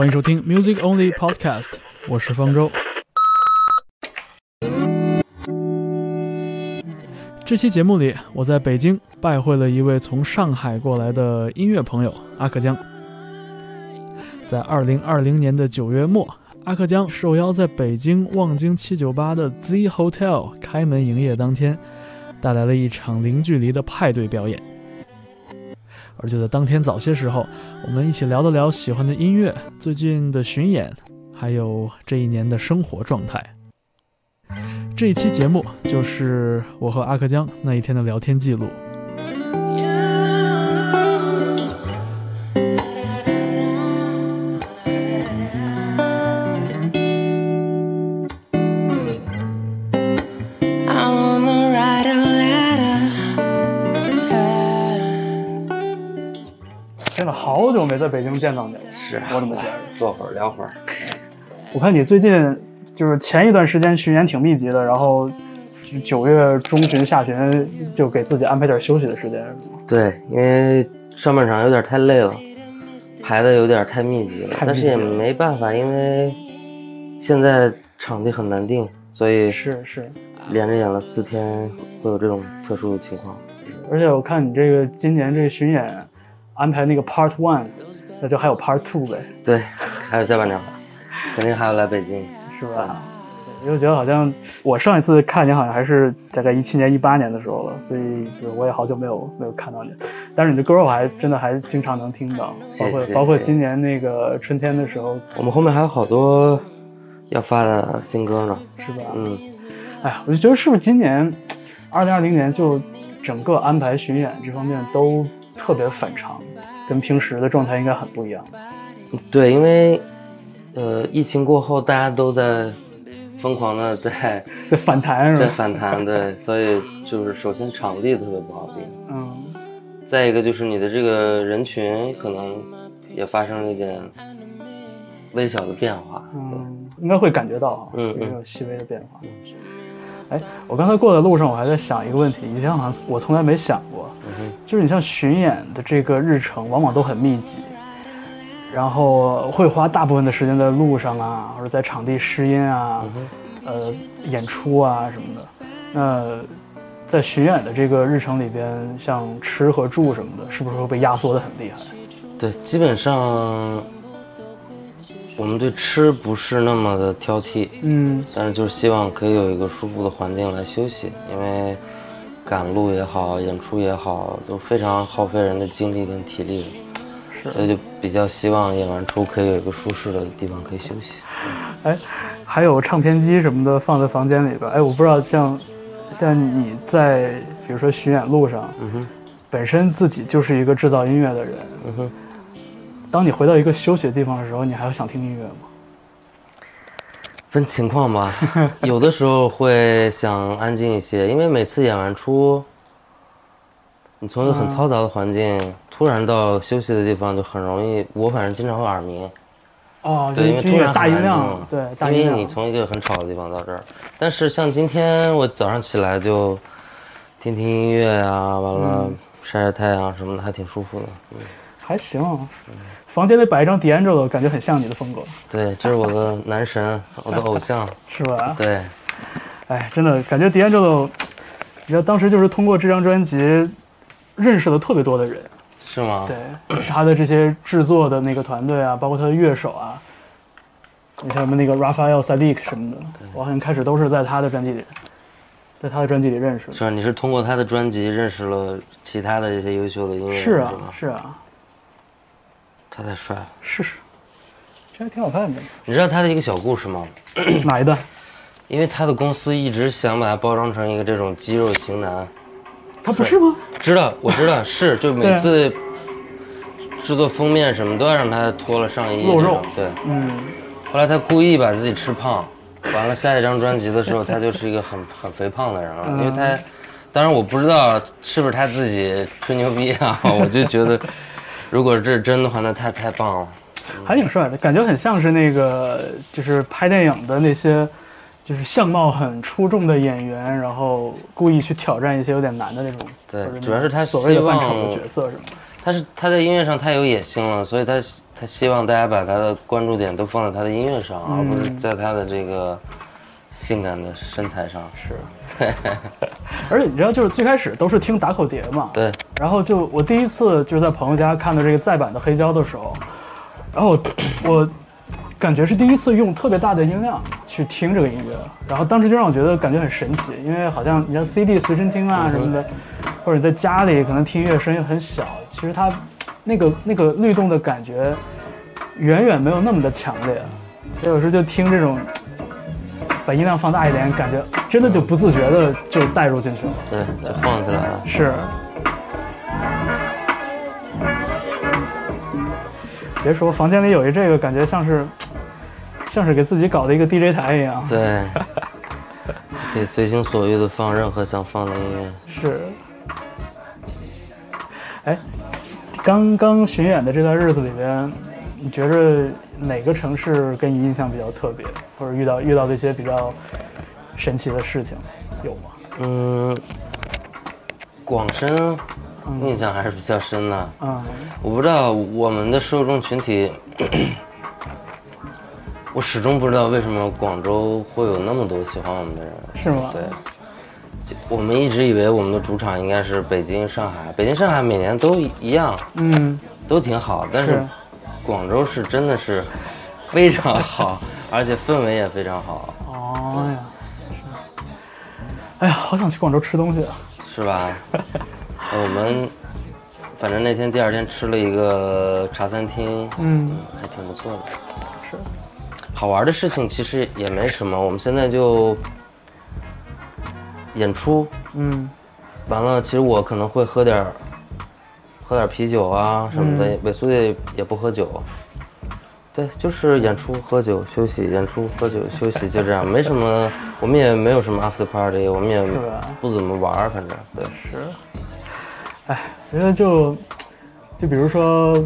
欢迎收听 Music Only Podcast，我是方舟。这期节目里，我在北京拜会了一位从上海过来的音乐朋友阿克江。在二零二零年的九月末，阿克江受邀在北京望京七九八的 Z Hotel 开门营业当天，带来了一场零距离的派对表演。而就在当天早些时候，我们一起聊了聊喜欢的音乐、最近的巡演，还有这一年的生活状态。这一期节目就是我和阿克江那一天的聊天记录。见到你了，是我怎么觉得？坐会儿聊会儿。我看你最近就是前一段时间巡演挺密集的，然后九月中旬、下旬就给自己安排点休息的时间，是吗？对，因为上半场有点太累了，排的有点太密集了，太密集了但是也没办法，因为现在场地很难定，所以是是，连着演了四天，会有这种特殊的情况。而且我看你这个今年这个巡演安排那个 Part One，那就还有 Part Two 呗，对，还有下半场，肯定还要来北京。是吧？对因为我觉得好像我上一次看你好像还是大概一七年、一八年的时候了，所以就是我也好久没有没有看到你。但是你的歌我还真的还经常能听到，包括包括今年那个春天的时候，我们后面还有好多要发的新歌呢。是吧？嗯，哎呀，我就觉得是不是今年，二零二零年就整个安排巡演这方面都特别反常，跟平时的状态应该很不一样。对，因为呃，疫情过后，大家都在疯狂的在 在反弹是在？反弹，对，所以就是首先场地特别不好定，嗯，再一个就是你的这个人群可能也发生了一点微小的变化。嗯，应该会感觉到啊，嗯有细微的变化。哎，我刚才过的路上，我还在想一个问题，以前好像我从来没想过，嗯，就是你像巡演的这个日程，往往都很密集，然后会花大部分的时间在路上啊，或者在场地试音啊，嗯呃，演出啊什么的。那在巡演的这个日程里边，像吃和住什么的，是不是会被压缩的很厉害？对，基本上我们对吃不是那么的挑剔，嗯但是就是希望可以有一个舒服的环境来休息，因为赶路也好，演出也好，都非常耗费人的精力跟体力的，所以就比较希望演完出可以有一个舒适的地方可以休息。哎，还有唱片机什么的放在房间里边。哎，我不知道像像你在比如说巡演路上，嗯哼，本身自己就是一个制造音乐的人，嗯哼，当你回到一个休息的地方的时候，你还会想听音乐吗？分情况吧，有的时候会想安静一些，因为每次演完出，你从一个很嘈杂的环境突然到休息的地方，就很容易，我反正经常会耳鸣。哦，对，因为突然大音量静，对，大音量。因为你从一个很吵的地方到这儿，但是像今天我早上起来就听听音乐啊，完了嗯晒晒太阳什么的，还挺舒服的。嗯，还行。房间里摆一张 D'Angelo，感觉很像你的风格，对，这是我的男神，我的偶像。是吧？对，哎，真的感觉 D'Angelo，你知道当时就是通过这张专辑认识了特别多的人。是吗？对他的这些制作的那个团队啊，包括他的乐手啊，你像什么那个 Raphael Sadiq 什么的，我好像开始都是在他的专辑里，在他的专辑里认识的。是啊，你是通过他的专辑认识了其他的一些优秀的音乐人，是啊吗，是啊，他太帅了。试试，这还挺好看的。你知道他的一个小故事吗？哪一段？因为他的公司一直想把他包装成一个这种肌肉型男。他不是吗？知道，我知道，是就每次制作封面什么都要让他脱了上衣，露肉对，嗯，后来他故意把自己吃胖，完了下一张专辑的时候，他就是一个很很肥胖的人了，嗯因为他，当然我不知道是不是他自己吹牛逼啊，我就觉得，如果这是真的话，那太太棒了。还挺帅的，感觉很像是那个就是拍电影的那些，就是相貌很出众的演员，然后故意去挑战一些有点难的那种，对主要是他所谓的扮丑的角色是吗。他是他在音乐上太有野心了，所以他他希望大家把他的关注点都放在他的音乐上，而不是嗯在他的这个性感的身材上。是，对 而且你知道，就是最开始都是听打口碟嘛，对，然后就我第一次就是在朋友家看到这个再版的黑胶的时候，然后我 我感觉是第一次用特别大的音量去听这个音乐，然后当时就让我觉得感觉很神奇，因为好像你像 CD 随身听啊什么的，或者你在家里可能听音乐声音很小，其实它那个那个律动的感觉远远没有那么的强烈，所以有时候就听这种。把音量放大一点，感觉真的就不自觉的就带入进去了。对，就晃起来了。是。别说房间里有一这个，感觉像是像是给自己搞的一个 DJ 台一样。对，可以随心所欲的放任何想放的音乐。是。哎，刚刚巡演的这段日子里边，你觉着哪个城市给你印象比较特别，或者遇到遇到的一些比较神奇的事情，有吗？嗯，广深印象还是比较深的。嗯我不知道我们的受众群体，我始终不知道为什么广州会有那么多喜欢我们的人。是吗？对，我们一直以为我们的主场应该是北京、上海，北京、上海每年都一样，嗯，都挺好，但是是广州市真的是非常好，而且氛围也非常好，哦呀，哎呀，好想去广州吃东西啊！是吧？我们反正那天第二天吃了一个茶餐厅，嗯，还挺不错的。是。好玩的事情其实也没什么，我们现在就演出，嗯完了，其实我可能会喝点儿喝点啤酒啊什么的，嗯尾苏也也不喝酒。对，就是演出、喝酒、休息，演出、喝酒、休息，就这样，没什么，我们也没有什么 after party，我们也不怎么玩儿，反正对。是。哎，我觉得就就比如说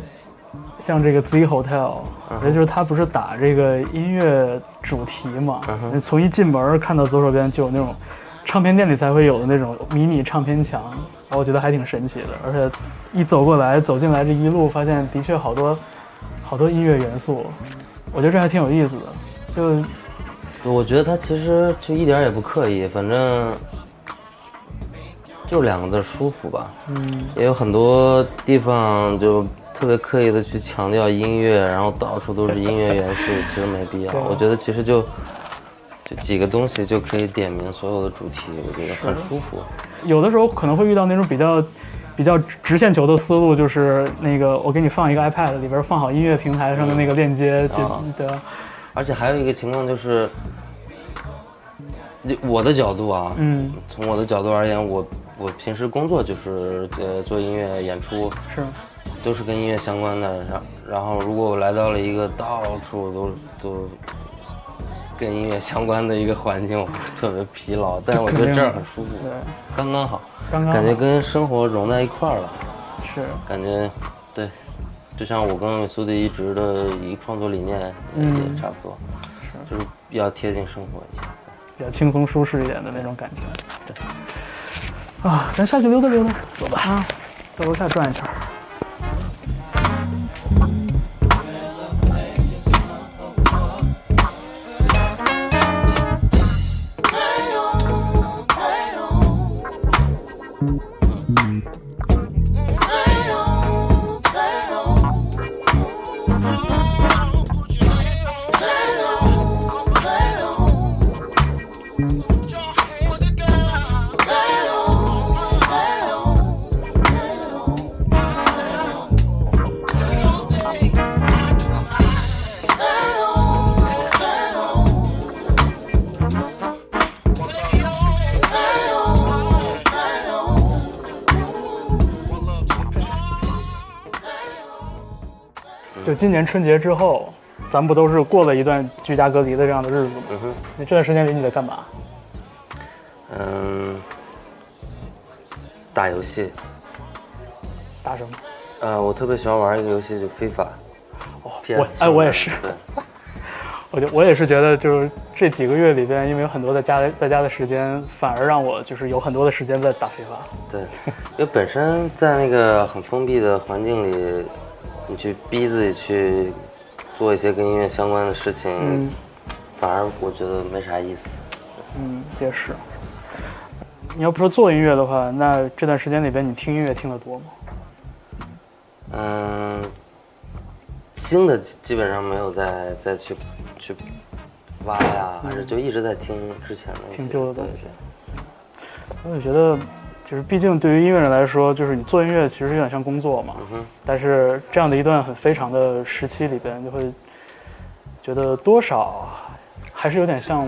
像这个 Z Hotel，我觉得就是它不是打这个音乐主题嘛，从一进门看到左手边就有那种唱片店里才会有的那种迷你唱片墙，我觉得还挺神奇的。而且一走过来，走进来这一路，发现的确好多好多音乐元素，我觉得这还挺有意思的。就我觉得他其实就一点也不刻意，反正就两个字舒服吧。嗯，也有很多地方就特别刻意的去强调音乐，然后到处都是音乐元素，其实没必要。我觉得其实就就几个东西就可以点明所有的主题，我觉得很舒服。有的时候可能会遇到那种比较比较直线球的思路，就是那个我给你放一个 iPad，里边放好音乐平台上的那个链接，对，而且还有一个情况就是，就我的角度啊，嗯，从我的角度而言，我我平时工作就是呃做音乐演出，是，都是跟音乐相关的。然然后，如果我来到了一个到处都都跟音乐相关的一个环境，我会特别疲劳。但是我觉得这儿很舒服，对，刚刚好，刚刚感觉跟生活融在一块儿了。是，感觉对，就像我跟苏迪一直的一个创作理念也嗯差不多，是就是比较贴近生活一些。比较轻松舒适一点的那种感觉。对，啊，咱下去溜达溜达，走吧啊，到楼下转一圈今年春节之后，咱们不都是过了一段居家隔离的这样的日子吗？嗯哼，那这段时间里你在干嘛？嗯，打游戏，打什么？呃，我特别喜欢玩一个游戏，就 FIFA。哦，PS 我哎，我也是，我就我也是觉得，就是这几个月里边，因为有很多在家在家的时间，反而让我就是有很多的时间在打 FIFA。对，因为本身在那个很封闭的环境里，你去逼自己去做一些跟音乐相关的事情，嗯反而我觉得没啥意思。嗯，也是。你要不说做音乐的话，那这段时间里边你听音乐听得多吗？嗯，新的基基本上没有再再去去挖呀，还是就一直在听之前的听旧的东对西我也觉得，就是毕竟对于音乐人来说，就是你做音乐其实有点像工作嘛。嗯，但是这样的一段很非常的时期里边，就会觉得多少还是有点像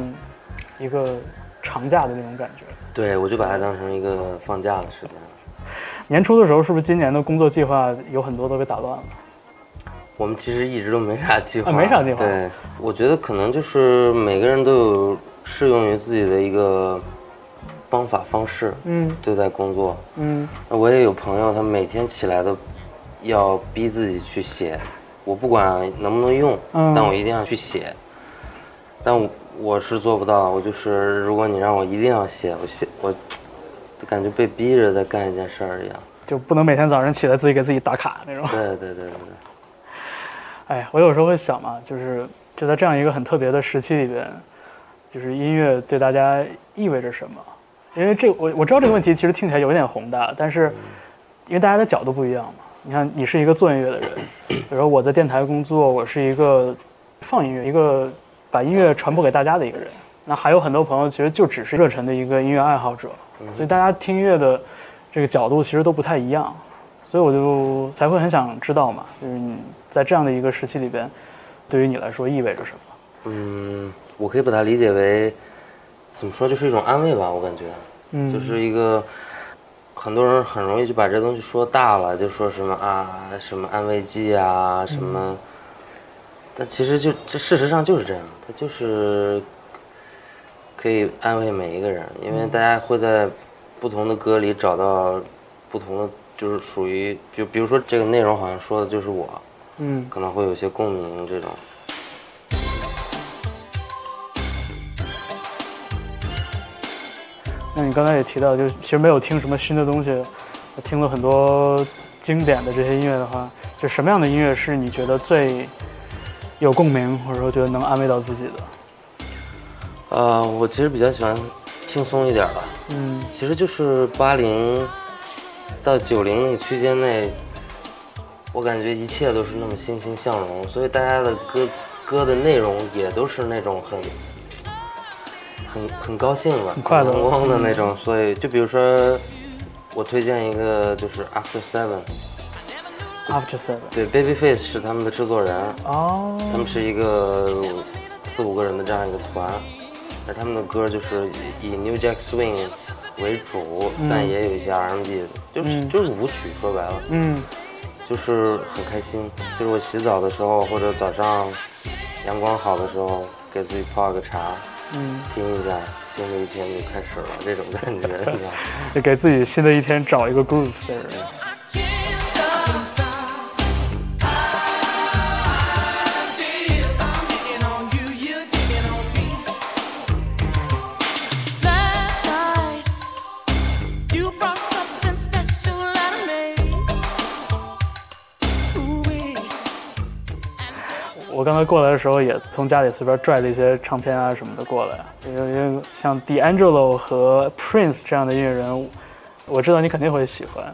一个长假的那种感觉。对我就把它当成一个放假的时间了。年初的时候，是不是今年的工作计划有很多都被打乱了？我们其实一直都没啥计划，啊没啥计划对，我觉得可能就是每个人都有适用于自己的一个方法方式嗯对待工作。嗯那我也有朋友，他每天起来都要逼自己去写，我不管能不能用，嗯但我一定要去写。但我我是做不到，我就是如果你让我一定要写，我写我就感觉被逼着在干一件事儿一样。就不能每天早上起来自己给自己打卡那种。对对对对对，哎，我有时候会想嘛，就是就在这样一个很特别的时期里边，就是音乐对大家意味着什么？因为这我我知道这个问题其实听起来有一点宏大，但是因为大家的角度不一样嘛。你看，你是一个做音乐的人，比如说我在电台工作，我是一个放音乐，一个把音乐传播给大家的一个人。那还有很多朋友其实就只是热忱的一个音乐爱好者，所以大家听音乐的这个角度其实都不太一样。所以我就才会很想知道嘛，就是你在这样的一个时期里边，对于你来说意味着什么？嗯，我可以把它理解为怎么说，就是一种安慰吧，我感觉。嗯，就是一个很多人很容易就把这东西说大了，就说什么啊什么安慰剂啊什么，但其实就这事实上就是这样，它就是可以安慰每一个人，因为大家会在不同的歌里找到不同的，就是属于就比如说这个内容好像说的就是我，嗯可能会有些共鸣这种。那你刚才也提到，就其实没有听什么新的东西，听了很多经典的这些音乐的话，就什么样的音乐是你觉得最有共鸣，或者说觉得能安慰到自己的？呃，我其实比较喜欢轻松一点的，嗯其实就是八零到九零那个区间内，我感觉一切都是那么欣欣向荣，所以大家的歌歌的内容也都是那种很很很高兴了、很快乐。阳光的那种。所以就比如说，我推荐一个就是 After Seven，，After Seven。对，Babyface 是他们的制作人，哦，他们是一个四五个人的这样一个团，而他们的歌就是以以 New Jack Swing 为主，但也有一些 R&B，就是、嗯。就是舞曲，说白了。嗯。就是很开心。就是我洗澡的时候，或者早上阳光好的时候，给自己泡个茶，嗯，听一下，新的一天就开始了，这种感觉，你知道吗？就 给自己新的一天找一个这刚才过来的时候，也从家里随便拽了一些唱片啊什么的过来。因为因为像 D'Angelo 和 Prince 这样的音乐人，我知道你肯定会喜欢。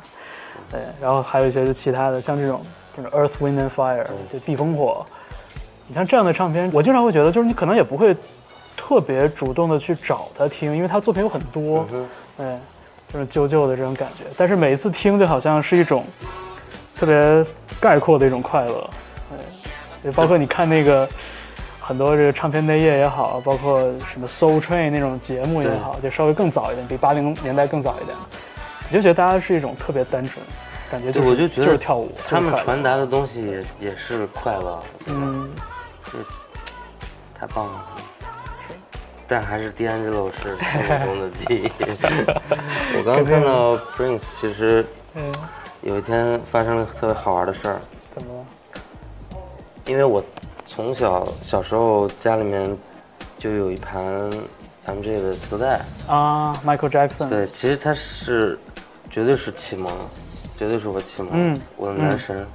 对，然后还有一些其他的，像这种这种 Earth, Wind and Fire，就地风火。你像这样的唱片，我经常会觉得，就是你可能也不会特别主动的去找他听，因为他作品有很多。嗯对，这种旧旧的这种感觉。但是每一次听，就好像是一种特别概括的一种快乐。对，就包括你看那个很多这个唱片内页也好，包括什么 Soul Train 那种节目也好，就稍微更早一点，比八零年代更早一点。你就觉得大家是一种特别单纯，感觉就是我就觉得就是跳舞，他们传达的东西也也是快乐，嗯，太棒了。但还是 D'Angelo 是心目中的第一。我刚刚看到 Prince，其实嗯，有一天发生了特别好玩的事儿，怎么了？因为我从小小时候家里面就有一盘 MJ 的磁带，啊，Michael Jackson，对，其实他是绝对是启蒙，绝对是我启蒙，嗯我的男神。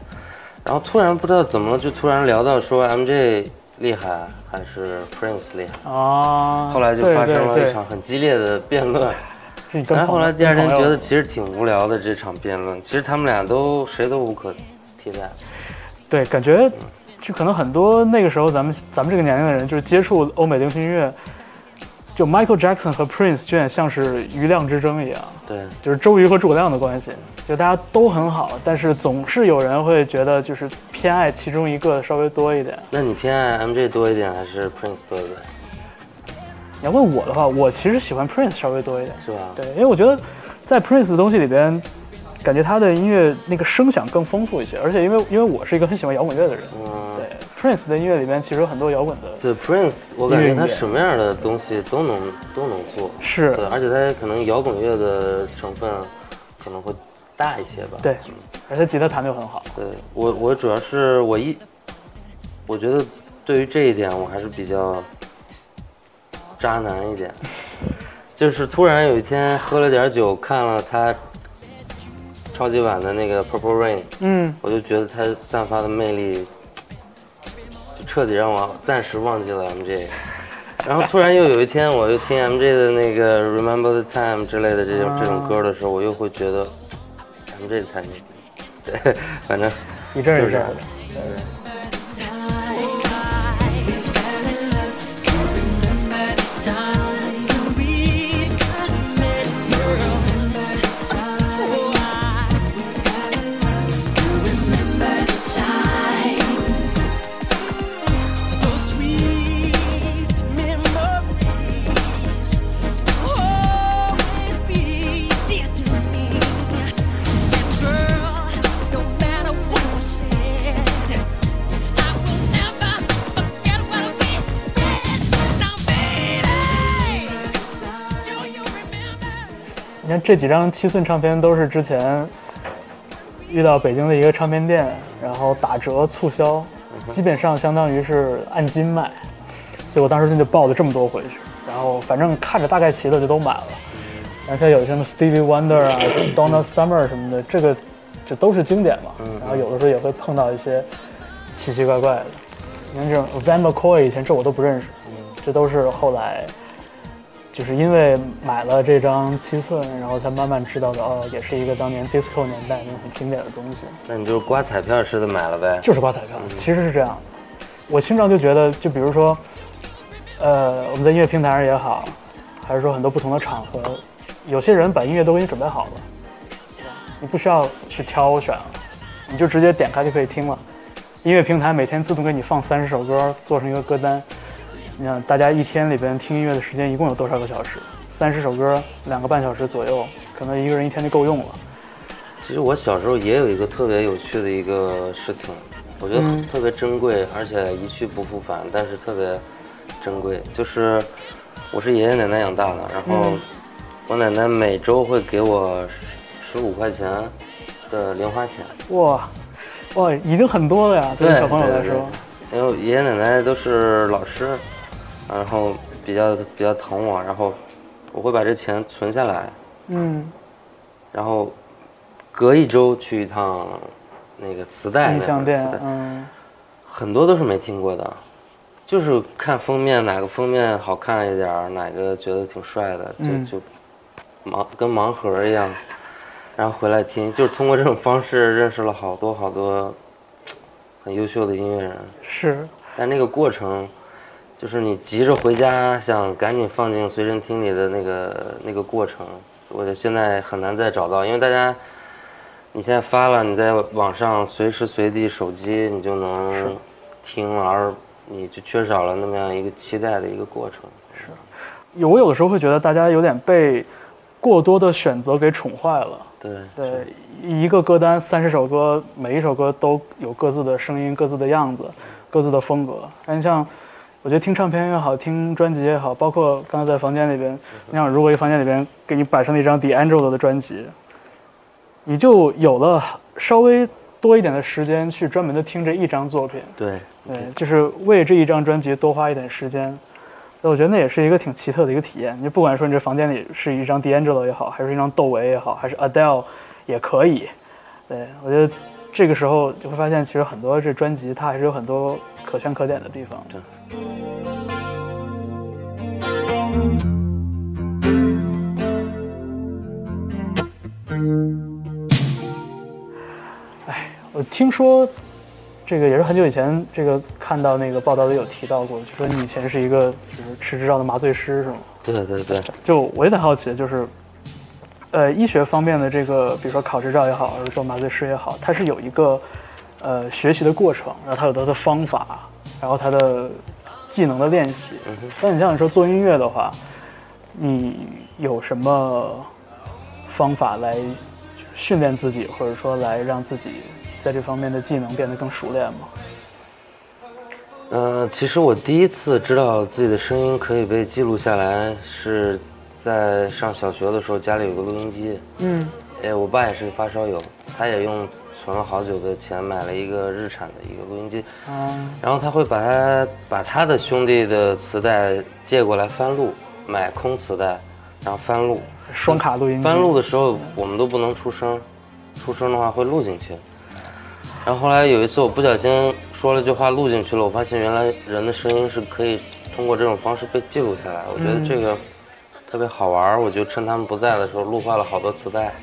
然后突然不知道怎么了，就突然聊到说 MJ 厉害还是 Prince 厉害，啊，后来就发生了一场很激烈的辩论。然后后来第二天觉得其实挺无聊的这场辩论，其实他们俩都谁都无可替代。对，感觉就可能很多那个时候咱们咱们这个年龄的人，就是接触欧美流行音乐，就 Michael Jackson 和 Prince 就有点像是余量之争一样，对，就是周瑜和诸葛亮的关系，就大家都很好，但是总是有人会觉得就是偏爱其中一个稍微多一点。那你偏爱 MJ 多一点还是 Prince 多一点？你要问我的话，我其实喜欢 Prince 稍微多一点，是吧？对，因为我觉得在 Prince 的东西里边。感觉他的音乐那个声响更丰富一些，而且因为因为我是一个很喜欢摇滚乐的人，嗯，对 Prince 的音乐里面其实有很多摇滚的，对 Prince，我感觉他什么样的东西都能都能做。是对，而且他可能摇滚乐的成分可能会大一些吧。对，而且吉他弹得又很好。对我我主要是我一，我觉得对于这一点我还是比较渣男一点，就是突然有一天喝了点酒，看了他超级碗的那个 Purple Rain，嗯，我就觉得他散发的魅力，就彻底让我暂时忘记了 MJ。然后突然又有一天，我又听 MJ 的那个 Remember the Time 之类的这种、啊这种歌的时候，我又会觉得 MJ 才牛逼。对，反正一阵儿一阵儿就是的。这几张七寸唱片都是之前遇到北京的一个唱片店，然后打折促销，基本上相当于是按斤卖，所以我当时就抱了这么多回去，然后反正看着大概齐的就都买了。而且有什么 Stevie Wonder 啊、Donna Summer 什么的，这个这都是经典嘛。然后有的时候也会碰到一些奇奇怪怪的，你看这种 Van McCoy 以前这我都不认识，这都是后来。就是因为买了这张七寸，然后才慢慢知道的哦，也是一个当年 disco 年代那种很经典的东西，那你就刮彩票似的买了呗。就是刮彩票。其实是这样，我经常就觉得，就比如说，呃，我们在音乐平台上也好，还是说很多不同的场合，有些人把音乐都给你准备好了，你不需要去挑选了，你就直接点开就可以听了。音乐平台每天自动给你放三十首歌，做成一个歌单。你想，大家一天里边听音乐的时间一共有多少个小时？三十首歌，两个半小时左右，可能一个人一天就够用了。其实我小时候也有一个特别有趣的一个事情，我觉得嗯特别珍贵，而且一去不复返，但是特别珍贵。就是我是爷爷奶奶养大的，然后嗯我奶奶每周会给我十五块钱的零花钱。哇，哇，已经很多了呀，对小朋友来说。因为爷爷奶奶都是老师，然后比较比较疼我，然后我会把这钱存下来，嗯，然后隔一周去一趟那个磁带音像店嗯，很多都是没听过的，就是看封面哪个封面好看一点，哪个觉得挺帅的，就、嗯。就盲跟盲盒一样，然后回来听，就是通过这种方式认识了好多好多很优秀的音乐人。是，但那个过程，就是你急着回家，想赶紧放进随身听里的那个那个过程，我觉得现在很难再找到，因为大家，你现在发了，你在网上随时随地手机你就能听了，而你就缺少了那么样一个期待的一个过程。有我有的时候会觉得大家有点被过多的选择给宠坏了。对对，一个歌单三十首歌，每一首歌都有各自的声音、各自的样子、各自的风格。但像，我觉得听唱片也好，听专辑也好，包括刚才在房间里边，你想，如果一个房间里边给你摆上了一张 D'Angelo 的专辑，你就有了稍微多一点的时间去专门的听这一张作品。对对，就是为这一张专辑多花一点时间。那我觉得那也是一个挺奇特的一个体验。你就不管说你这房间里是一张 D'Angelo 也好，还是一张窦唯也好，还是 Adele 也可以。对我觉得这个时候就会发现，其实很多这专辑它还是有很多可圈可点的地方。对我听说，这个也是很久以前，这个看到那个报道里有提到过，就说你以前是一个就是吃执照的麻醉师，是吗？对对对，就我有点好奇，就是，呃，医学方面的这个，比如说考执照也好，或者做麻醉师也好，它是有一个呃学习的过程，然后它有它的方法，然后它的技能的练习。但你像你说做音乐的话，你有什么方法来训练自己，或者说来让自己在这方面的技能变得更熟练吗？呃，其实我第一次知道自己的声音可以被记录下来，是在上小学的时候，家里有个录音机。嗯哎，我爸也是个发烧友，他也用存了好久的钱买了一个日产的一个录音机，啊然后他会把他把他的兄弟的磁带借过来翻录，买空磁带，然后翻录。双卡录音机翻录的时候，我们都不能出声，出声的话会录进去。然后后来有一次我不小心说了句话录进去了，我发现原来人的声音是可以通过这种方式被记录下来。我觉得这个特别好玩儿，我就趁他们不在的时候录坏了好多磁带，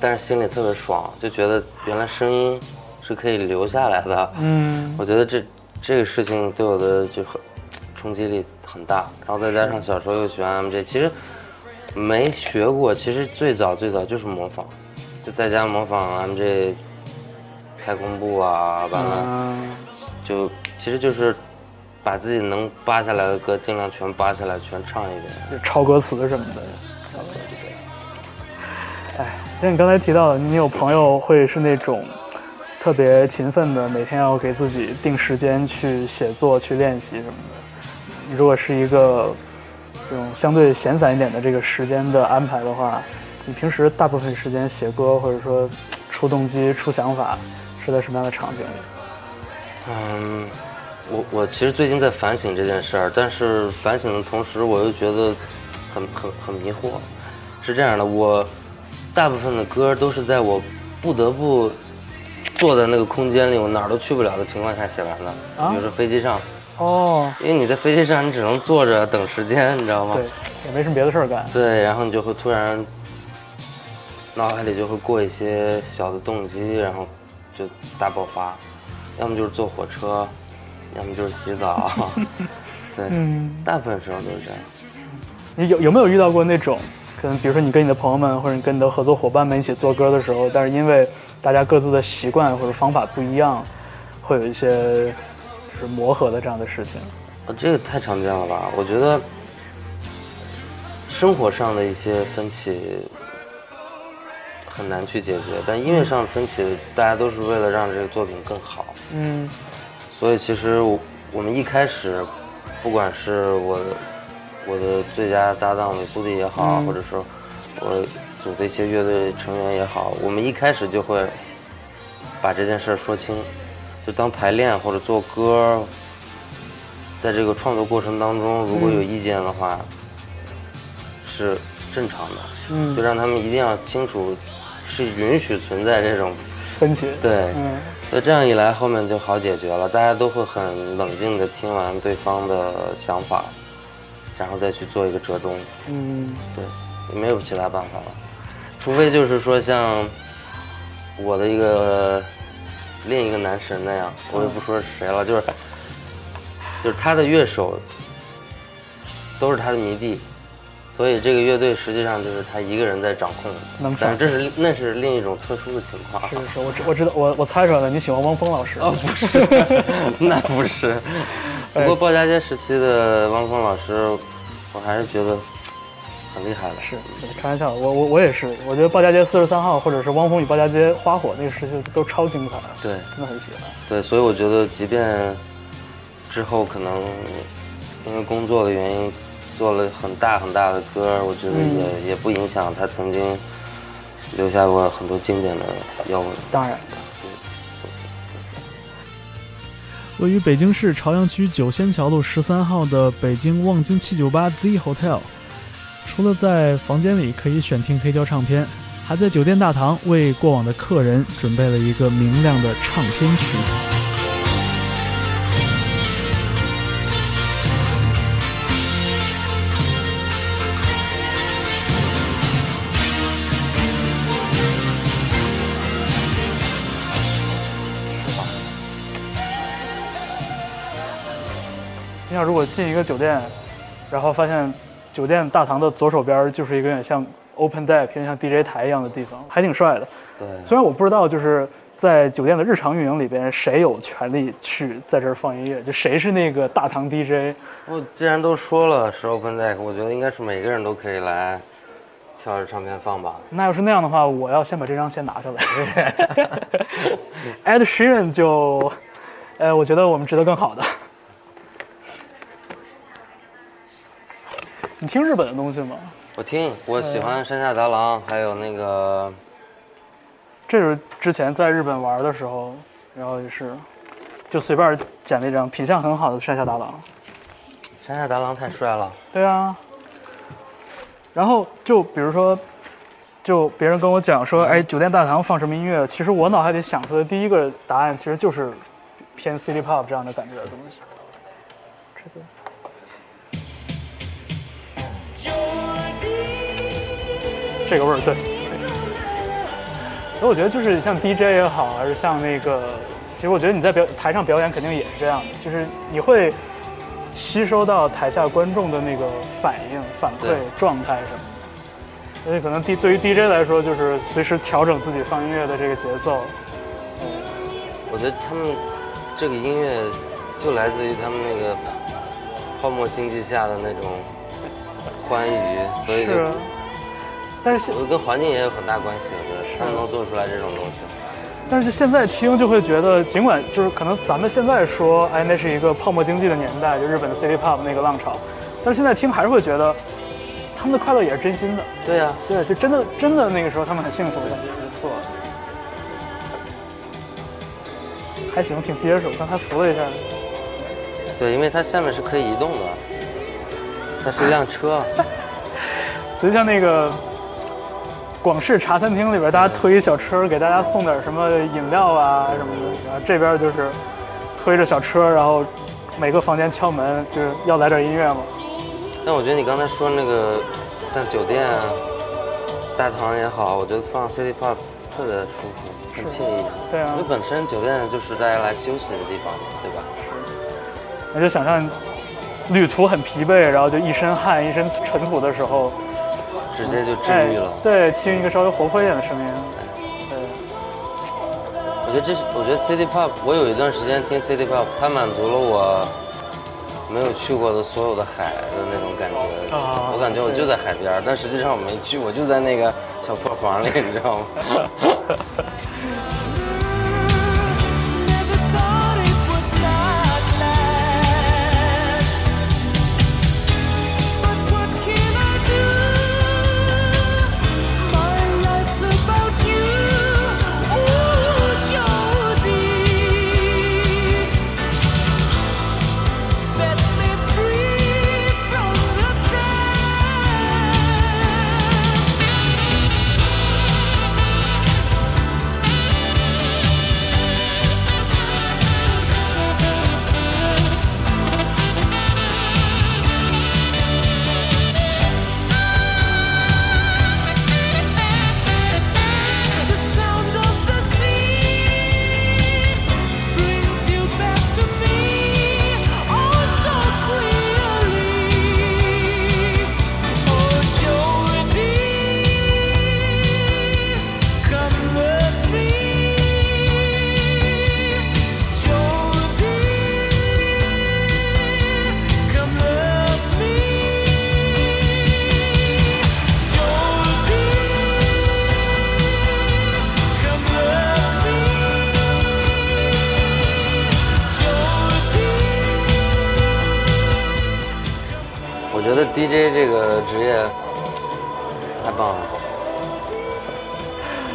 但是心里特别爽，就觉得原来声音是可以留下来的。嗯。我觉得这这个事情对我的就很冲击力很大，然后再加上小时候又喜欢 MJ，其实没学过，其实最早最早就是模仿，就在家模仿 MJ 太空步啊，完了嗯就其实就是把自己能扒下来的歌尽量全扒下来，全唱一遍。就抄歌词什么的，像你刚才提到的，你有朋友会是那种特别勤奋的，每天要给自己定时间去写作、去练习什么的。如果是一个这种相对闲散一点的这个时间的安排的话，你平时大部分时间写歌或者说出动机、出想法，是在什么样的场景里？嗯，我我其实最近在反省这件事儿，但是反省的同时，我又觉得很很很迷惑。是这样的，我大部分的歌都是在我不得不坐在那个空间里，我哪儿都去不了的情况下写完的。啊比如说飞机上，哦，因为你在飞机上，你只能坐着等时间，你知道吗？对，也没什么别的事儿干。对，然后你就会突然脑海里就会过一些小的动机，然后就大爆发，要么就是坐火车，要么就是洗澡，对，嗯。大部分时候都是这样。你有有没有遇到过那种，可能比如说你跟你的朋友们或者你跟你的合作伙伴们一起做歌的时候，但是因为大家各自的习惯或者方法不一样，会有一些就是磨合的这样的事情。啊这个太常见了吧？我觉得生活上的一些分歧很难去解决，但音乐上的分歧，大家都是为了让这个作品更好。嗯所以其实我我们一开始，不管是我我的最佳搭档李苏迪也好，嗯或者说我组的一些乐队成员也好，我们一开始就会把这件事儿说清，就当排练或者做歌，在这个创作过程当中，如果有意见的话，是正常的，嗯就让他们一定要清楚，是允许存在这种分歧。对。嗯所以这样一来，后面就好解决了，大家都会很冷静的听完对方的想法，然后再去做一个折中。嗯对，也没有其他办法了，除非就是说像我的一个另一个男神那样，我也不说是谁了，就是就是他的乐手都是他的迷弟，所以这个乐队实际上就是他一个人在掌控能，但是这是那是另一种特殊的情况。是是，我知我知道，我我猜出来了，你喜欢汪峰老师。哦，不是，那不是。不过鲍家街时期的汪峰老师，我还是觉得很厉害的。是，开玩笑，我我我也是，我觉得鲍家街四十三号或者是汪峰与鲍家街花火那个时期都超精彩，对真的很喜欢。对，所以我觉得，即便之后可能因为工作的原因做了很大很大的歌，我觉得也、也不影响他曾经留下过很多经典的摇滚。当然，位于北京市朝阳区酒仙桥路十三号的北京望京七九八 Z Hotel，除了在房间里可以选听黑胶唱片，还在酒店大堂为过往的客人准备了一个明亮的唱片区。你想，如果进一个酒店，然后发现酒店大堂的左手边就是一个有点像 open deck，有点像 DJ 台一样的地方，还挺帅的。对，虽然我不知道就是在酒店的日常运营里边，谁有权利去在这儿放音乐，就谁是那个大堂 DJ。我既然都说了是 open deck，我觉得应该是每个人都可以来挑着唱片放吧。那要是那样的话，我要先把这张先拿下来。Ed Sheeran 就，呃，我觉得我们值得更好的。你听日本的东西吗？我听，我喜欢山下达郎，还有那个这是之前在日本玩的时候，然后也是就随便捡了一张品相很好的山下达郎。山下达郎太帅了。对啊。然后就比如说，就别人跟我讲说，哎，酒店大堂放什么音乐？其实我脑海里想出的第一个答案，其实就是偏 City Pop 这样的感觉的东西。这个。这个味儿对。所以我觉得就是像 DJ 也好，还是像那个，其实我觉得你在表台上表演肯定也是这样的，就是你会吸收到台下观众的那个反应、反馈、状态什么的。所以可能 D 对于 DJ 来说，就是随时调整自己放音乐的这个节奏。我觉得他们这个音乐就来自于他们那个泡沫经济下的那种欢愉，所以就是啊，但是现我跟环境也有很大关系。我觉得他们能做出来这种东西，但是现在听就会觉得，尽管就是可能咱们现在说，哎，那是一个泡沫经济的年代，就日本的 City Pop 那个浪潮，但是现在听还是会觉得，他们的快乐也是真心的。对呀、对，就真的真的那个时候他们很幸福的，感觉不错。还行，挺结实。我刚才扶了一下，对，因为它下面是可以移动的，它是一辆车。就像那个广式茶餐厅里边，大家推一小车，给大家送点什么饮料啊什么的。然后这边就是推着小车，然后每个房间敲门，就是要来点音乐嘛。但我觉得你刚才说那个像酒店啊、大堂也好，我觉得放 City Pop 特别舒服，很惬意。对啊因为本身酒店就是大家来休息的地方嘛，对吧？我就想象旅途很疲惫，然后就一身汗、一身尘土的时候，直接就治愈了。哎对，听一个稍微活泼一点的声音。对，我觉得这是，我觉得 City Pop，我有一段时间听 City Pop，它满足了我没有去过的所有的海的那种感觉。啊我感觉我就在海边，但实际上我没去，我就在那个小破房里，你知道吗？DJ 这个职业太棒了。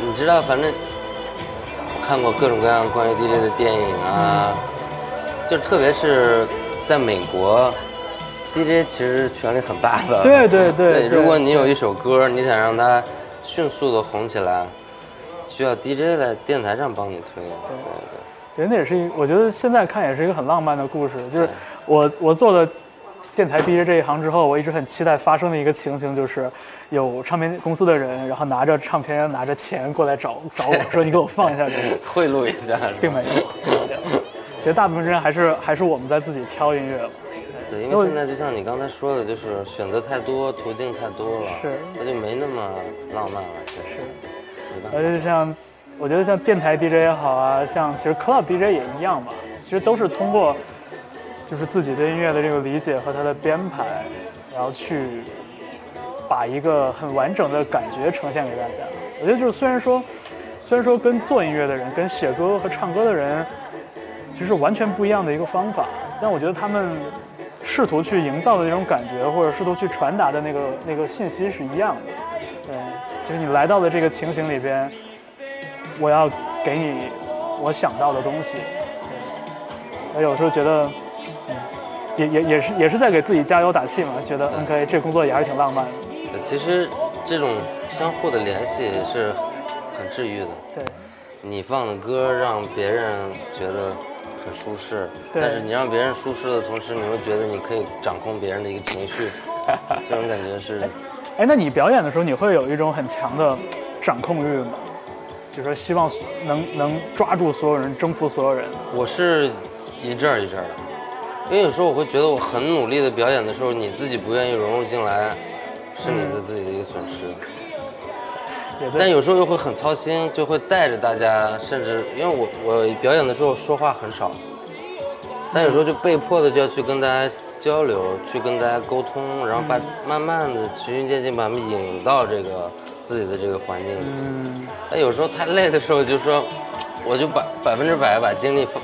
你知道，反正我看过各种各样关于 DJ 的电影啊，就特别是在美国，DJ 其实权力很大的。对对对对如果你有一首歌，你想让它迅速的红起来，需要 DJ 在电台上帮你推。对对其实那也是一，我觉得现在看也是一个很浪漫的故事。就是我我做了电台 DJ 这一行之后，我一直很期待发生的一个情形，就是有唱片公司的人，然后拿着唱片、拿着钱过来找找我说：“你给我放一下这个。贿赂一下？并没有，并没有。其实大部分时间还是还是我们在自己挑音乐嘛。对，因因为为现在就像你刚才说的，就是选择太多，途径太多了，是那就没那么浪漫了。其实而且像我觉得像电台 DJ 也好啊，像其实 club DJ 也一样吧，其实都是通过就是自己对音乐的这个理解和它的编排，然后去把一个很完整的感觉呈现给大家。我觉得就是虽然说虽然说跟做音乐的人、跟写歌和唱歌的人其实完全不一样的一个方法，但我觉得他们试图去营造的那种感觉，或者试图去传达的那个那个信息是一样的。对，就是你来到的这个情形里边，我要给你我想到的东西。对，我有时候觉得，也也也是也是在给自己加油打气嘛，觉得对 OK 这工作也还是挺浪漫的。对其实这种相互的联系是很治愈的。对，你放的歌让别人觉得很舒适，对但是你让别人舒适的同时，你又觉得你可以掌控别人的一个情绪，这种感觉是哎，那你表演的时候，你会有一种很强的掌控欲吗？就是说希望能能抓住所有人，征服所有人。我是一阵儿一阵儿的，因为有时候我会觉得我很努力的表演的时候，你自己不愿意融入进来，是你的自己的一个损失。但有时候又会很操心，就会带着大家，甚至因为我我表演的时候说话很少，但有时候就被迫的就要去跟大家交流，去跟大家沟通，然后把慢慢的循序渐进把他们引到这个自己的这个环境里。嗯，但有时候太累的时候，就说我就把百分之百把精力放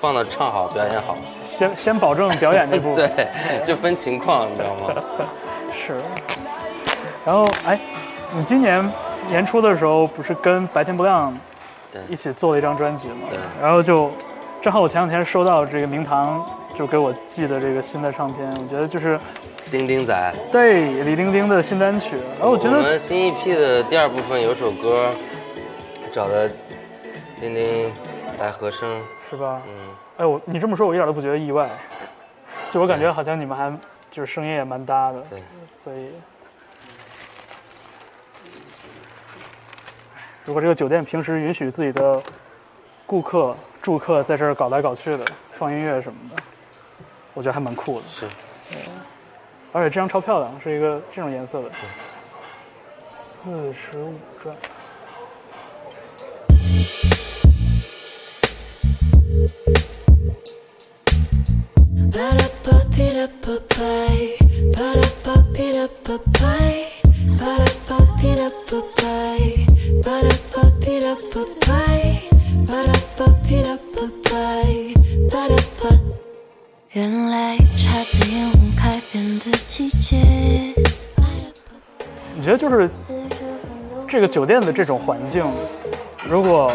放到唱好、表演好。先先保证表演这部分。对，就分情况，你知道吗？是。然后，哎，你今年年初的时候不是跟白天不亮一起做了一张专辑吗对？然后就正好我前两天收到这个明堂就给我寄的这个新的唱片，我觉得就是丁丁仔，对李丁丁的新单曲，然后我觉得们新一批的第二部分有首歌，找的丁丁来和声，是吧？嗯，哎，我你这么说，我一点都不觉得意外，就我感觉好像你们还就是声音也蛮搭的，对，所以。如果这个酒店平时允许自己的顾客、住客在这儿搞来搞去的，放音乐什么的，我觉得还蛮酷的。是，而且这张超漂亮，是一个这种颜色的，四十五转。原来姹紫嫣红开遍的季节。你觉得就是这个酒店的这种环境，如果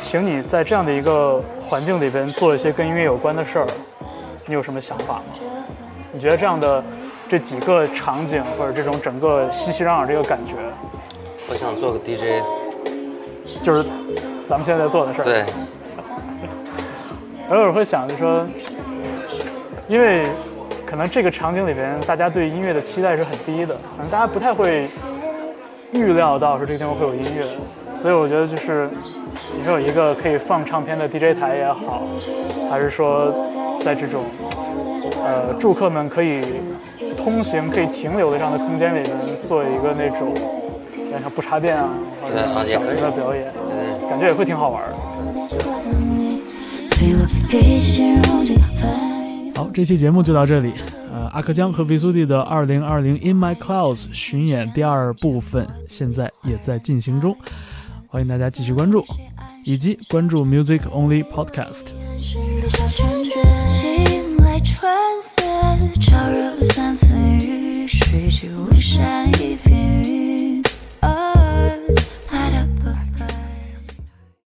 请你在这样的一个环境里边做一些跟音乐有关的事儿，你有什么想法吗？你觉得这样的这几个场景或者这种整个熙熙攘攘这个感觉，我想做个 DJ，就是咱们现在在做的事儿。对，偶尔会想，就说，因为可能这个场景里边，大家对音乐的期待是很低的，可能大家不太会预料到说这个地方会有音乐，所以我觉得就是你说有一个可以放唱片的 DJ 台也好，还是说在这种呃住客们可以通行、可以停留的这样的空间里面做一个那种，像不插电啊，或者小型的表演，感觉也会挺好玩的。好，这期节目就到这里。呃，阿克江和维苏蒂的二零二零 In My Clouds 巡演第二部分现在也在进行中，欢迎大家继续关注，以及关注 music only podcast。